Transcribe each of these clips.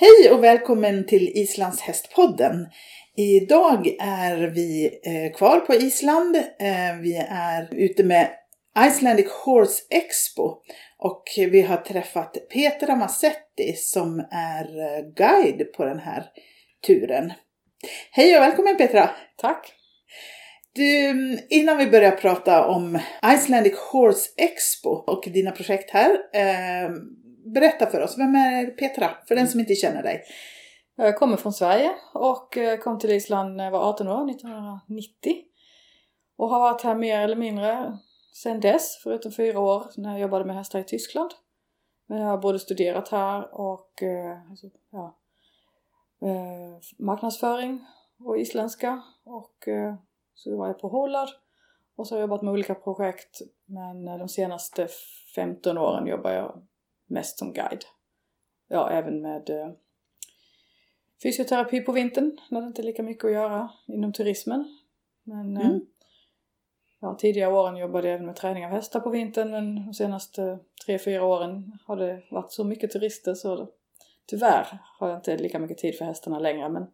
Hej och välkommen till Islands hästpodden. Idag är vi eh, kvar på Island. Eh, vi är ute med Icelandic Horse Expo och vi har träffat Petra Massetti som är eh, guide på den här turen. Hej och välkommen Petra! Tack! Du, innan vi börjar prata om Icelandic Horse Expo och dina projekt här. Berätta för oss, vem är Petra? För den som inte känner dig. Jag kommer från Sverige och eh, kom till Island när jag var 18 år, 1990. Och har varit här mer eller mindre sedan dess, förutom fyra år när jag jobbade med hästar i Tyskland. Men jag har både studerat här och eh, alltså, ja, eh, marknadsföring och isländska och så var jag på Hållard och så har jag jobbat med olika projekt men de senaste 15 åren jobbar jag mest som guide. Ja, även med eh, fysioterapi på vintern när det inte är lika mycket att göra inom turismen. Men eh, mm. ja, tidigare åren jobbade jag även med träning av hästar på vintern men de senaste tre fyra åren har det varit så mycket turister så tyvärr har jag inte lika mycket tid för hästarna längre men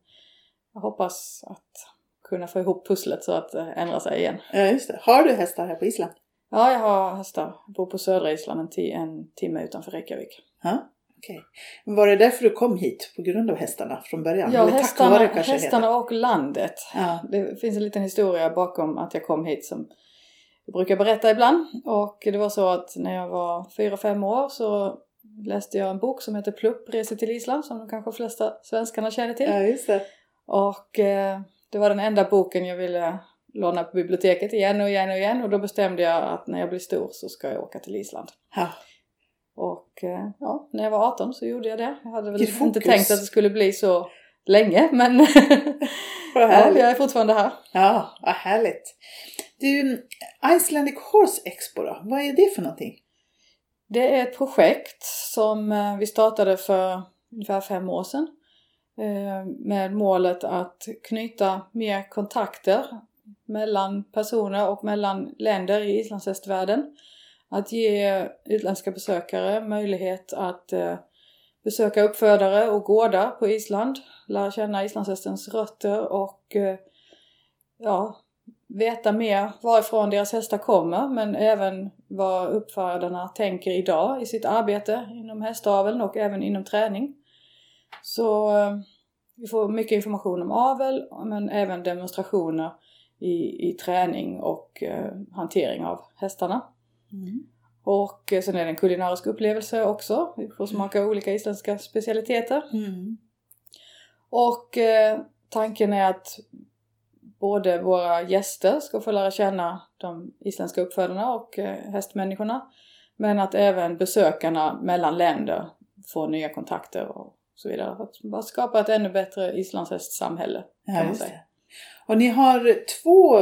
jag hoppas att kunna få ihop pusslet så att det ändrar sig igen. Ja, just det. Har du hästar här på Island? Ja, jag har hästar. Jag bor på södra Island en, en timme utanför Reykjavik. Ja, okej. Okay. Var det därför du kom hit? På grund av hästarna från början? Ja, Eller hästarna, tack vare, hästarna och landet. Ja. Det finns en liten historia bakom att jag kom hit som jag brukar berätta ibland. Och det var så att när jag var fyra fem år så läste jag en bok som heter Plupp, Reser till Island som de kanske flesta svenskarna känner till. Ja, just det. Och eh, det var den enda boken jag ville låna på biblioteket igen och igen och igen och då bestämde jag att när jag blir stor så ska jag åka till Island. Ja. Och eh, ja, när jag var 18 så gjorde jag det. Jag hade väl inte tänkt att det skulle bli så länge men ja, jag är fortfarande här. Ja, vad härligt. Du, Icelandic Horse Expo då, vad är det för någonting? Det är ett projekt som eh, vi startade för ungefär fem år sedan eh, med målet att knyta mer kontakter mellan personer och mellan länder i islandshästvärlden. Att ge utländska besökare möjlighet att eh, besöka uppfödare och gårdar på Island, lära känna islandshästens rötter och eh, ja, veta mer varifrån deras hästar kommer men även vad uppfödarna tänker idag i sitt arbete inom hästaveln och även inom träning. Så eh, vi får mycket information om avel men även demonstrationer i, i träning och eh, hantering av hästarna. Mm. Och eh, sen är det en kulinarisk upplevelse också. Vi får smaka olika isländska specialiteter. Mm. Och eh, tanken är att både våra gäster ska få lära känna de isländska uppfödarna och eh, hästmänniskorna. Men att även besökarna mellan länder får nya kontakter och så vidare. För att skapa ett ännu bättre islandshästsamhälle kan ja, man säga. Och ni har två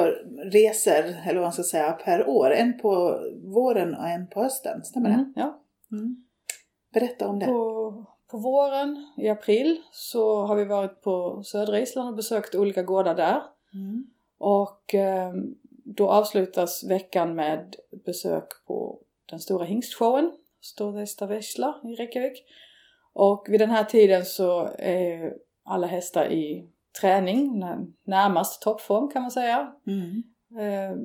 resor, eller vad man ska säga, per år. En på våren och en på hösten, stämmer det? Mm, ja. Mm. Berätta om det. På, på våren, i april, så har vi varit på södra Island och besökt olika gårdar där. Mm. Och eh, då avslutas veckan med besök på den stora hingstshowen, Storvesta Vesla i Reykjavik. Och vid den här tiden så är alla hästar i träning, närmast toppform kan man säga. Mm. Eh,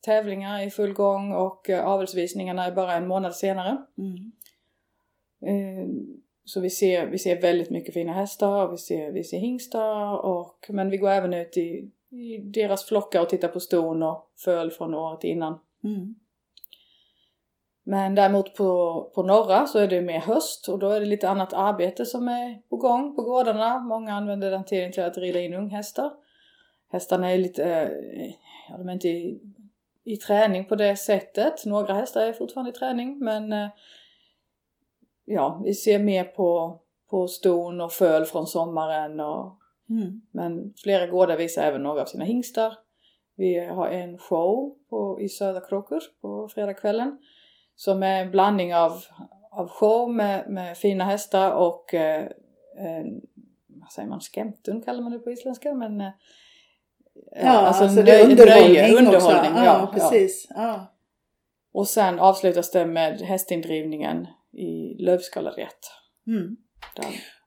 tävlingar i full gång och eh, avelsvisningarna är bara en månad senare. Mm. Eh, så vi ser, vi ser väldigt mycket fina hästar, vi ser, vi ser hingstar och, men vi går även ut i, i deras flockar och tittar på ston och föl från året innan. Mm. Men däremot på, på norra så är det mer höst och då är det lite annat arbete som är på gång på gårdarna. Många använder den tiden till att rida in unghästar. Hästarna är lite, eh, ja de är inte i, i träning på det sättet. Några hästar är fortfarande i träning men eh, ja, vi ser mer på, på ston och föl från sommaren och mm. men flera gårdar visar även några av sina hingstar. Vi har en show på, i Södra Krokur på fredagskvällen som är en blandning av, av show med, med fina hästar och eh, vad säger man, skemtun kallar man det på isländska men eh, Ja, alltså, alltså det är underhållning, nöje, underhållning också. Ja, ja, precis. Ja. Och sen avslutas det med hästindrivningen i Lövskalariet. Mm.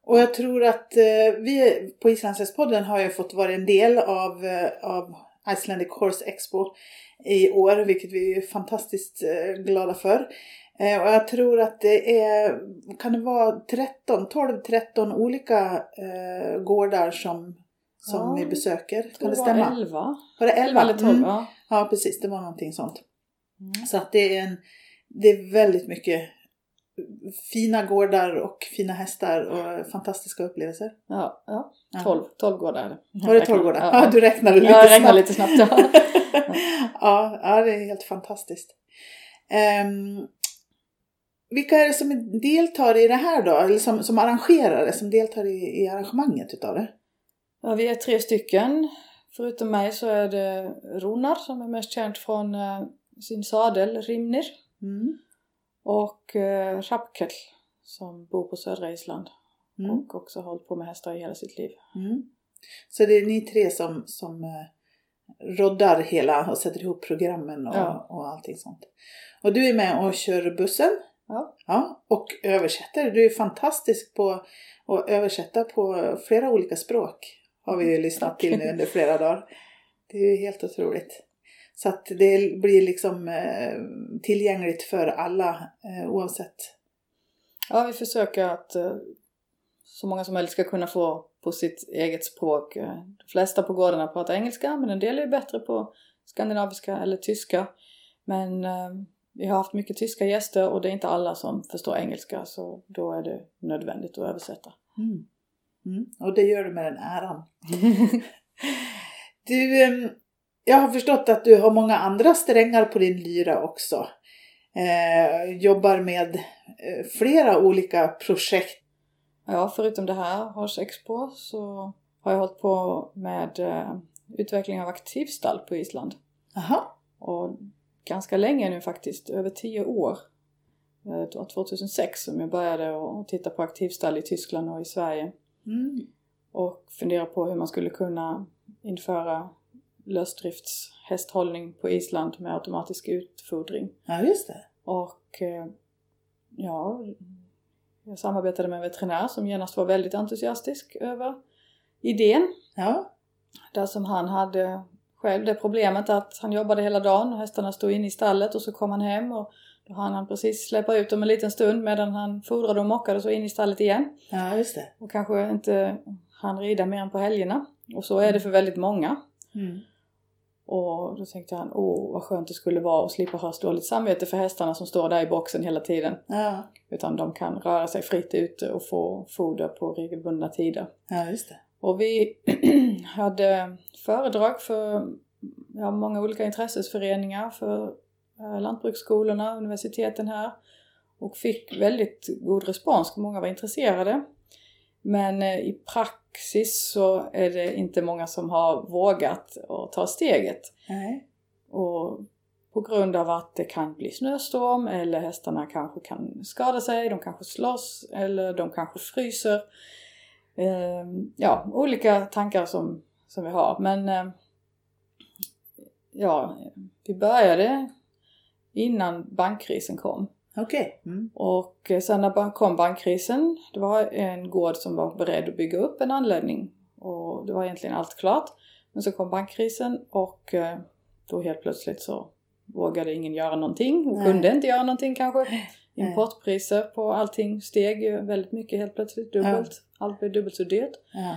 Och jag tror att eh, vi på Islandshästpodden har ju fått vara en del av, eh, av Icelandic Horse Expo i år, vilket vi är fantastiskt eh, glada för. Eh, och jag tror att det är, kan det vara 13, 12-13 olika eh, gårdar som, som Ja, vi besöker? Kan det var stämma? 11. Var det 11? eller 12, Mm. ja. Ja, precis. Det var någonting sånt. Mm. Så att det är, en, det är väldigt mycket fina gårdar och fina hästar och fantastiska upplevelser. Ja, ja. Ja. 12, 12 gårdar. Var det 12 gårdar? Ja, Ja, du räknade lite ja, jag räknar snabbt. lite snabbt. Ja. ja, ja, det är helt fantastiskt. Ehm, vilka är det som deltar i det här då? Eller som, som arrangerare, som deltar i, i arrangemanget utav det? Ja, vi är tre stycken. Förutom mig så är det Runar som är mest känd från eh, sin sadel Rimnir Mm. Och eh, Rapkel som bor på södra Island Mm. och också har hållit på med hästar i hela sitt liv. Mm. Så det är ni tre som, som eh, roddar hela och sätter ihop programmen och, Ja. och allting sånt. Och du är med och kör bussen. Ja. Ja, och översätter. Du är fantastisk på att översätta på flera olika språk. Har vi ju lyssnat till nu under flera dagar. Det är ju helt otroligt. Så att det blir liksom eh, tillgängligt för alla eh, oavsett. Ja, vi försöker att eh, så många som möjligt ska kunna få på sitt eget språk. De flesta på gårdarna pratar engelska men en del är bättre på skandinaviska eller tyska. Men vi har haft mycket tyska gäster och det är inte alla som förstår engelska så då är det nödvändigt att översätta. Mm. Mm. Och det gör du med den äran. Du, ehm, jag har förstått att du har många andra strängar på din lyra också. Eh, jobbar med eh, flera olika projekt. Ja, förutom det här Horse Expo så har jag hållit på med eh, utveckling av aktivstall på Island. Aha. Och ganska länge nu faktiskt, över tio år. Eh, Det var 2006 som jag började att titta på aktivstall i Tyskland och i Sverige. Mm. Och fundera på hur man skulle kunna införa lösdriftshästhållning på Island med automatisk utfodring. Ja, just det. Och eh, ja, jag samarbetade med en veterinär som genast var väldigt entusiastisk över idén. Ja. Där som han hade själv det problemet att han jobbade hela dagen och hästarna stod inne i stallet och så kom han hem och då hann han precis släppa ut dem en liten stund medan han fodrade och mockade så in i stallet igen. ja, just det. Och kanske inte han rida mer än på helgerna. Och så är det för väldigt många. Mm. Och då tänkte han, åh vad skönt det skulle vara att slippa ha dåligt samvete för hästarna som står där i boxen hela tiden. Ja. Utan de kan röra sig fritt ute och få foder på regelbundna tider. ja, just det. Och vi hade föredrag för ja, många olika intressesföreningar, för eh, lantbruksskolorna, universiteten här. Och fick väldigt god respons, många var intresserade. Men eh, i praxis så är det inte många som har vågat att ta steget. Nej. Och på grund av att det kan bli snöstorm eller hästarna kanske kan skada sig, de kanske slåss eller de kanske fryser. Eh, ja, olika tankar som, som vi har. Men eh, ja, vi började innan bankkrisen kom. Okej. Mm. Och eh, sen när kom bankkrisen, det var en gård som var beredd att bygga upp en anläggning. Och det var egentligen allt klart. Men så kom bankkrisen och eh, då helt plötsligt så vågade ingen göra någonting och Nej. kunde inte göra någonting kanske. Importpriser på allting steg ju väldigt mycket helt plötsligt, dubbelt. Allt blev dubbelt så dyrt. Ja.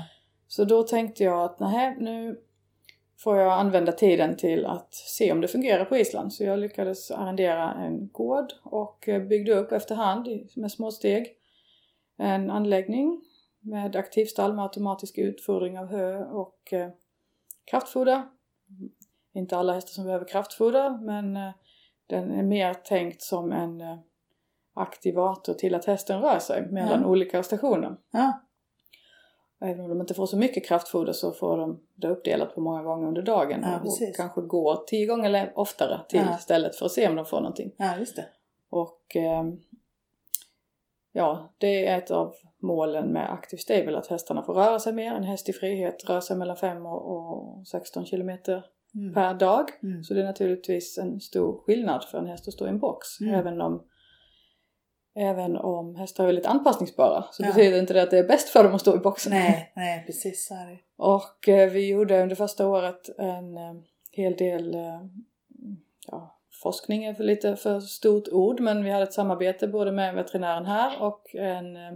Så då tänkte jag att nej, nu får jag använda tiden till att se om det fungerar på Island. Så jag lyckades arrendera en gård och eh, byggde upp efterhand med små steg en anläggning med aktivstall med automatisk utfodring av hö och eh, kraftfoder. Inte alla hästar som behöver kraftfoder men eh, den är mer tänkt som en eh, aktivator till att hästen rör sig mellan Ja. olika stationer. Ja. Och Även om de inte får så mycket kraftfoder så får de det uppdelat på många gånger under dagen. Ja, och kanske går tio gånger oftare till Ja. istället för att se om de får någonting. ja, just det. Och ehm, ja, det är ett av målen med Active Stable att hästarna får röra sig mer. En häst i frihet rör sig mellan 5 och, och 16 kilometer Mm. per dag. Mm. Så det är naturligtvis en stor skillnad för en häst att stå i en box. Mm. Även om Även om hästar är väldigt anpassningsbara så Ja. betyder inte det att det är bäst för dem att stå i boxen. Nej, nej precis så är det. Och eh, vi gjorde under första året en eh, hel del eh, ja, forskning är för lite för stort ord men vi hade ett samarbete både med veterinären här och en eh,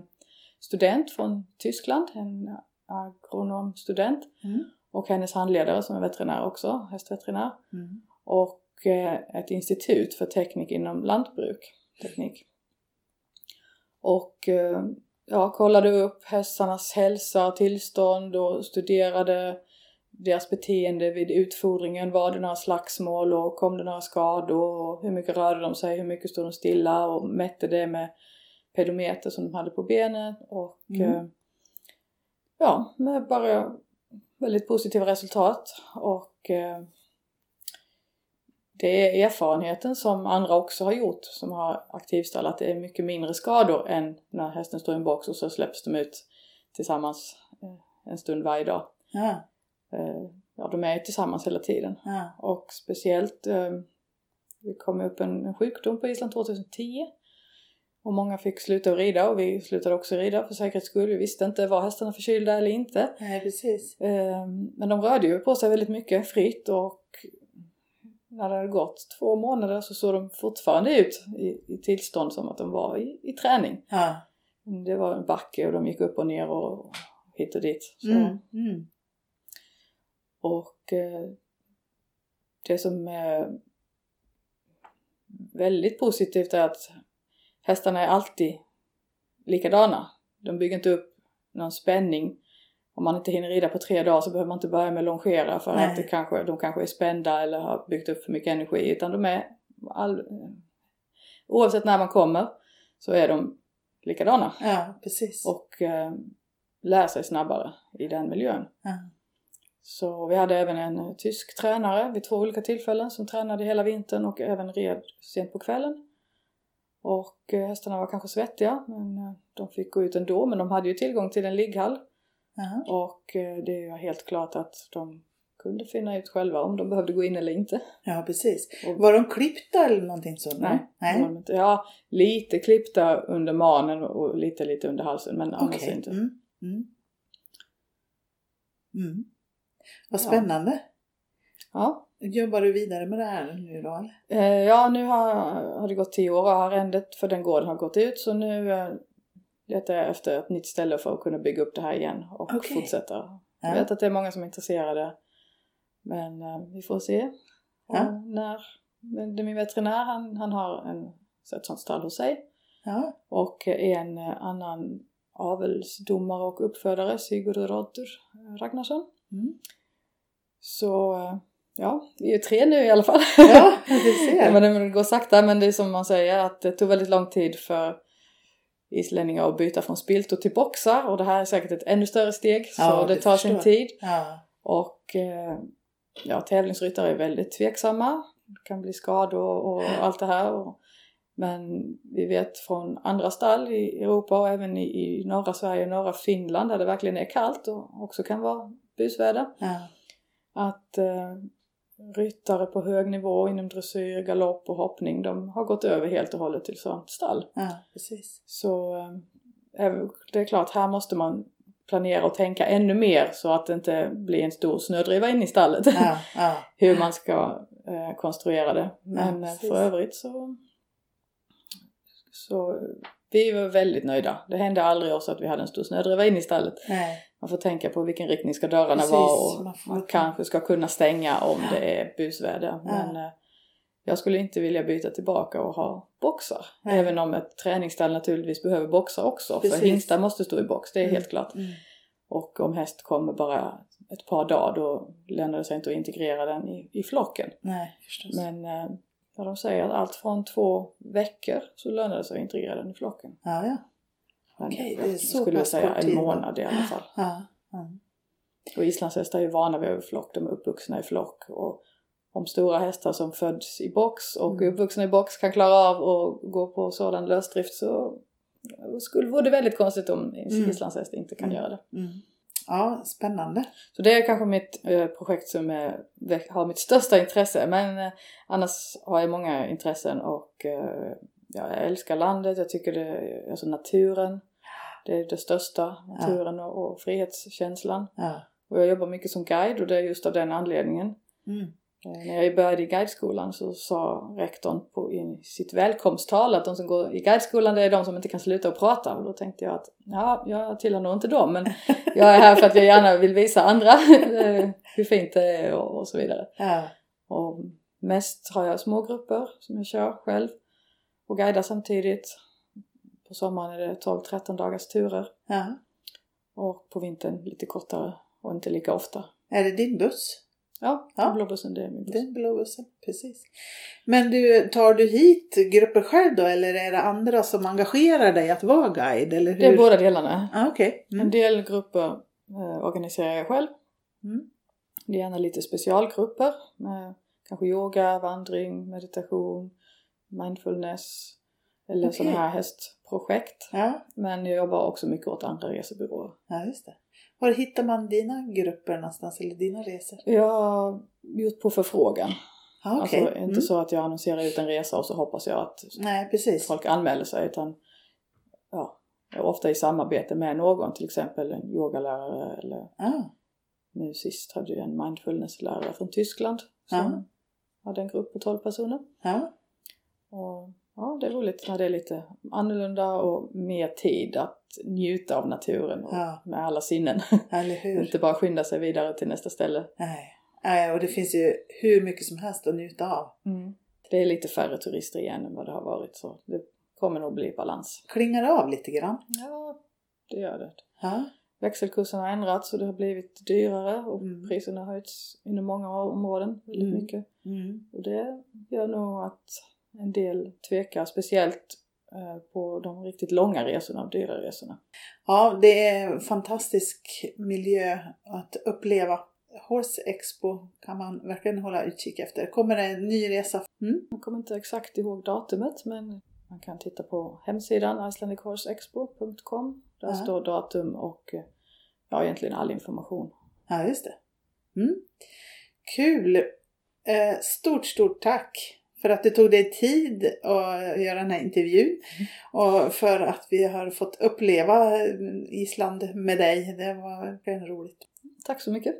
student från Tyskland, en agronomstudent Mm. och hennes handledare som är veterinär också, hästveterinär Mm. och eh, ett institut för teknik inom lantbruk, teknik. Och eh, ja, kollade upp hästarnas hälsa och tillstånd och studerade deras beteende vid utfodringen. Var det några slagsmål och kom det några skador? Och hur mycket rörde de sig, hur mycket stod de stilla? Och mätte det med pedometer som de hade på benet och Mm. eh, ja, med bara väldigt positiva resultat. Och eh, det är erfarenheten som andra också har gjort som har aktivstall att det är mycket mindre skador än när hästen står i en box och så släpps de ut tillsammans eh, en stund varje dag. Ja, Eh, Ja, de är ju tillsammans hela tiden. ja. Och speciellt, eh, det kom upp en, sjukdom på Island 2010. Och många fick sluta att rida och vi slutade också rida för säkerhets skull. Vi visste inte, var hästarna förkylda eller inte. Nej, precis. Men de rörde ju på sig väldigt mycket fritt och när det hade gått två månader så såg de fortfarande ut i, i tillstånd som att de var i, i träning. Ja. Det var en backe och de gick upp och ner och hit och dit. Mm. Mm. Och eh, det som är väldigt positivt är att hästarna är alltid likadana. De bygger inte upp någon spänning. Om man inte hinner rida på tre dagar så behöver man inte börja med longera för Nej. att det kanske, de kanske är spända eller har byggt upp för mycket energi. Utan de är all, oavsett när man kommer så är de likadana. ja, precis. Och eh, lär sig snabbare i den miljön. Ja. Så vi hade även en tysk tränare vid två olika tillfällen som tränade hela vintern och även red sent på kvällen. Och eh, hästarna var kanske svettiga men eh, de fick gå ut ändå men de hade ju tillgång till en ligghall Jaha. och eh, det var helt klart att de kunde finna ut själva om de behövde gå in eller inte. Ja, precis. Och- Var de klippta eller någonting sånt? Nej, inte. Ja, lite klippta under manen och lite lite under halsen men annars Okej. inte. Mm. Mm. Mm. Vad Ja. spännande. Ja. Jobbar du vidare med det här nu då? Eh, ja, nu har, har det gått tio år och arrendet för den gården har gått ut så nu eh, letar jag efter ett nytt ställe för att kunna bygga upp det här igen och Okej. fortsätta. Jag Ja. vet att det är många som är intresserade men eh, vi får se. Ja. när, men det min veterinär han, han har en, så ett sånt stall hos sig Ja. och en eh, annan avelsdomare och uppfödare, Sigurd Rotter Ragnarsson. Mm. Så eh, ja, vi är tre nu i alla fall. Ja, du ser. Men det går sakta men det är som man säger att det tog väldigt lång tid för islänningar att byta från spiltor till boxar och det här är säkert ett ännu större steg så Ja, det tar sin tid. Ja. Och eh, ja, tävlingsryttare är väldigt tveksamma. Det kan bli skador och allt det här. Och, men vi vet från andra stall i Europa och även i, i norra Sverige och norra Finland där det verkligen är kallt och också kan vara busväder. Ja. Att eh, ryttare på hög nivå inom dressyr, galopp och hoppning de har gått över helt och hållet till sånt stall. ja, precis. Så eh, det är klart, här måste man planera och tänka ännu mer så att det inte blir en stor snödriva in i stallet. Ja, ja. Hur man ska eh, konstruera det. Men eh, precis. för övrigt så, så vi var väldigt nöjda. Det hände aldrig oss att vi hade en stor snödriva in i stallet. Nej, Man får tänka på vilken riktning ska dörrarna Precis, vara och man man kanske ska kunna stänga om Ja. det är busväder. Men eh, jag skulle inte vilja byta tillbaka och ha boxar. Nej. Även om ett träningsstall naturligtvis behöver boxar också. Precis. För hingstar måste stå i box, det är Mm. helt klart. Mm. Och om häst kommer bara ett par dagar då lönar det sig inte att integrera den i, i flocken. Nej, förstås. Men eh, ja, de säger att allt från två veckor så lönar det sig att integrera den i flocken. Ja, ja. Okej, jag det är så skulle pass säga en månad i alla fall. Ja, ja. Och islandshästar är ju vana vid flock, de är uppvuxna i flock. Och om stora hästar som föds i box och är Mm. uppvuxna i box kan klara av att gå på sådan lösdrift så skulle, vore det väldigt konstigt om en Mm. islandshäst inte kan Mm. göra det. Mm. Ja, spännande. Så det är kanske mitt eh, projekt som är, har mitt största intresse. Men eh, annars har jag många intressen och eh, ja, jag älskar landet, jag tycker det, alltså naturen, det är det största, naturen och, och frihetskänslan. Ja. Och jag jobbar mycket som guide och det är just av den anledningen. Mm. Eh, När jag började i guideskolan så sa rektorn på, i sitt välkomsttal att de som går i guideskolan det är de som inte kan sluta att prata. Och då tänkte jag att ja, jag tillhör nog inte dem men jag är här för att jag gärna vill visa andra eh, hur fint det är och, och så vidare. Ja. Och mest har jag små grupper som jag kör själv och guidar samtidigt. På sommaren är det 12-13 dagars turer Ja. och på vintern lite kortare och inte lika ofta. Är det din buss? Ja, Ja. blåbussen det är min buss. Den blå bussen, precis. Men du, tar du hit grupper själv då eller är det andra som engagerar dig att vara guide? Eller hur? Det är båda delarna. Ah. En Mm. del grupper eh, organiserar jag själv. Mm. Det är gärna lite specialgrupper med kanske yoga, vandring, meditation, mindfulness eller Okej. sådana här hästprojekt. Ja. Men jag jobbar också mycket åt andra resebyråer. ja, just det. Var hittar man dina grupper någonstans eller dina resor? Jag har gjort på förfrågan. Ah, okej. Alltså inte Mm. så att jag annonserar ut en resa och så hoppas jag att Nej, folk anmäler sig utan ja, jag är ofta i samarbete med någon, till exempel en yogalärare eller Ah, nu sist hade jag en mindfulnesslärare från Tyskland som Ja. hade en grupp på 12 personer. ja. Och ja, det är roligt när det är lite annorlunda och mer tid att njuta av naturen och Ja. med alla sinnen. Inte bara skynda sig vidare till nästa ställe. Nej. Nej, och det finns ju hur mycket som helst att njuta av. Det är lite färre turister igen än vad det har varit så det kommer nog bli balans. Klingar av lite grann. Ja, det gör det. Ja. Växelkursen har ändrats och det har blivit dyrare och Mm. priserna har höjts inom många områden väldigt Mm. mycket. Mm. Och det gör nog att en del tvekar, speciellt eh, på de riktigt långa resorna och dyra resorna. Ja, det är en fantastisk miljö att uppleva. Horse Expo kan man verkligen hålla utkik efter. Kommer det en ny resa? Mm. Jag kommer inte exakt ihåg datumet men man kan titta på hemsidan icelandicHorseExpo.com. Där Ja. står datum och eh, ja, egentligen all information. Ja, just det. Mm. Kul! Eh, stort, stort tack för att du tog dig tid att göra den här intervjun och för att vi har fått uppleva Island med dig. Det var verkligen roligt. Tack så mycket!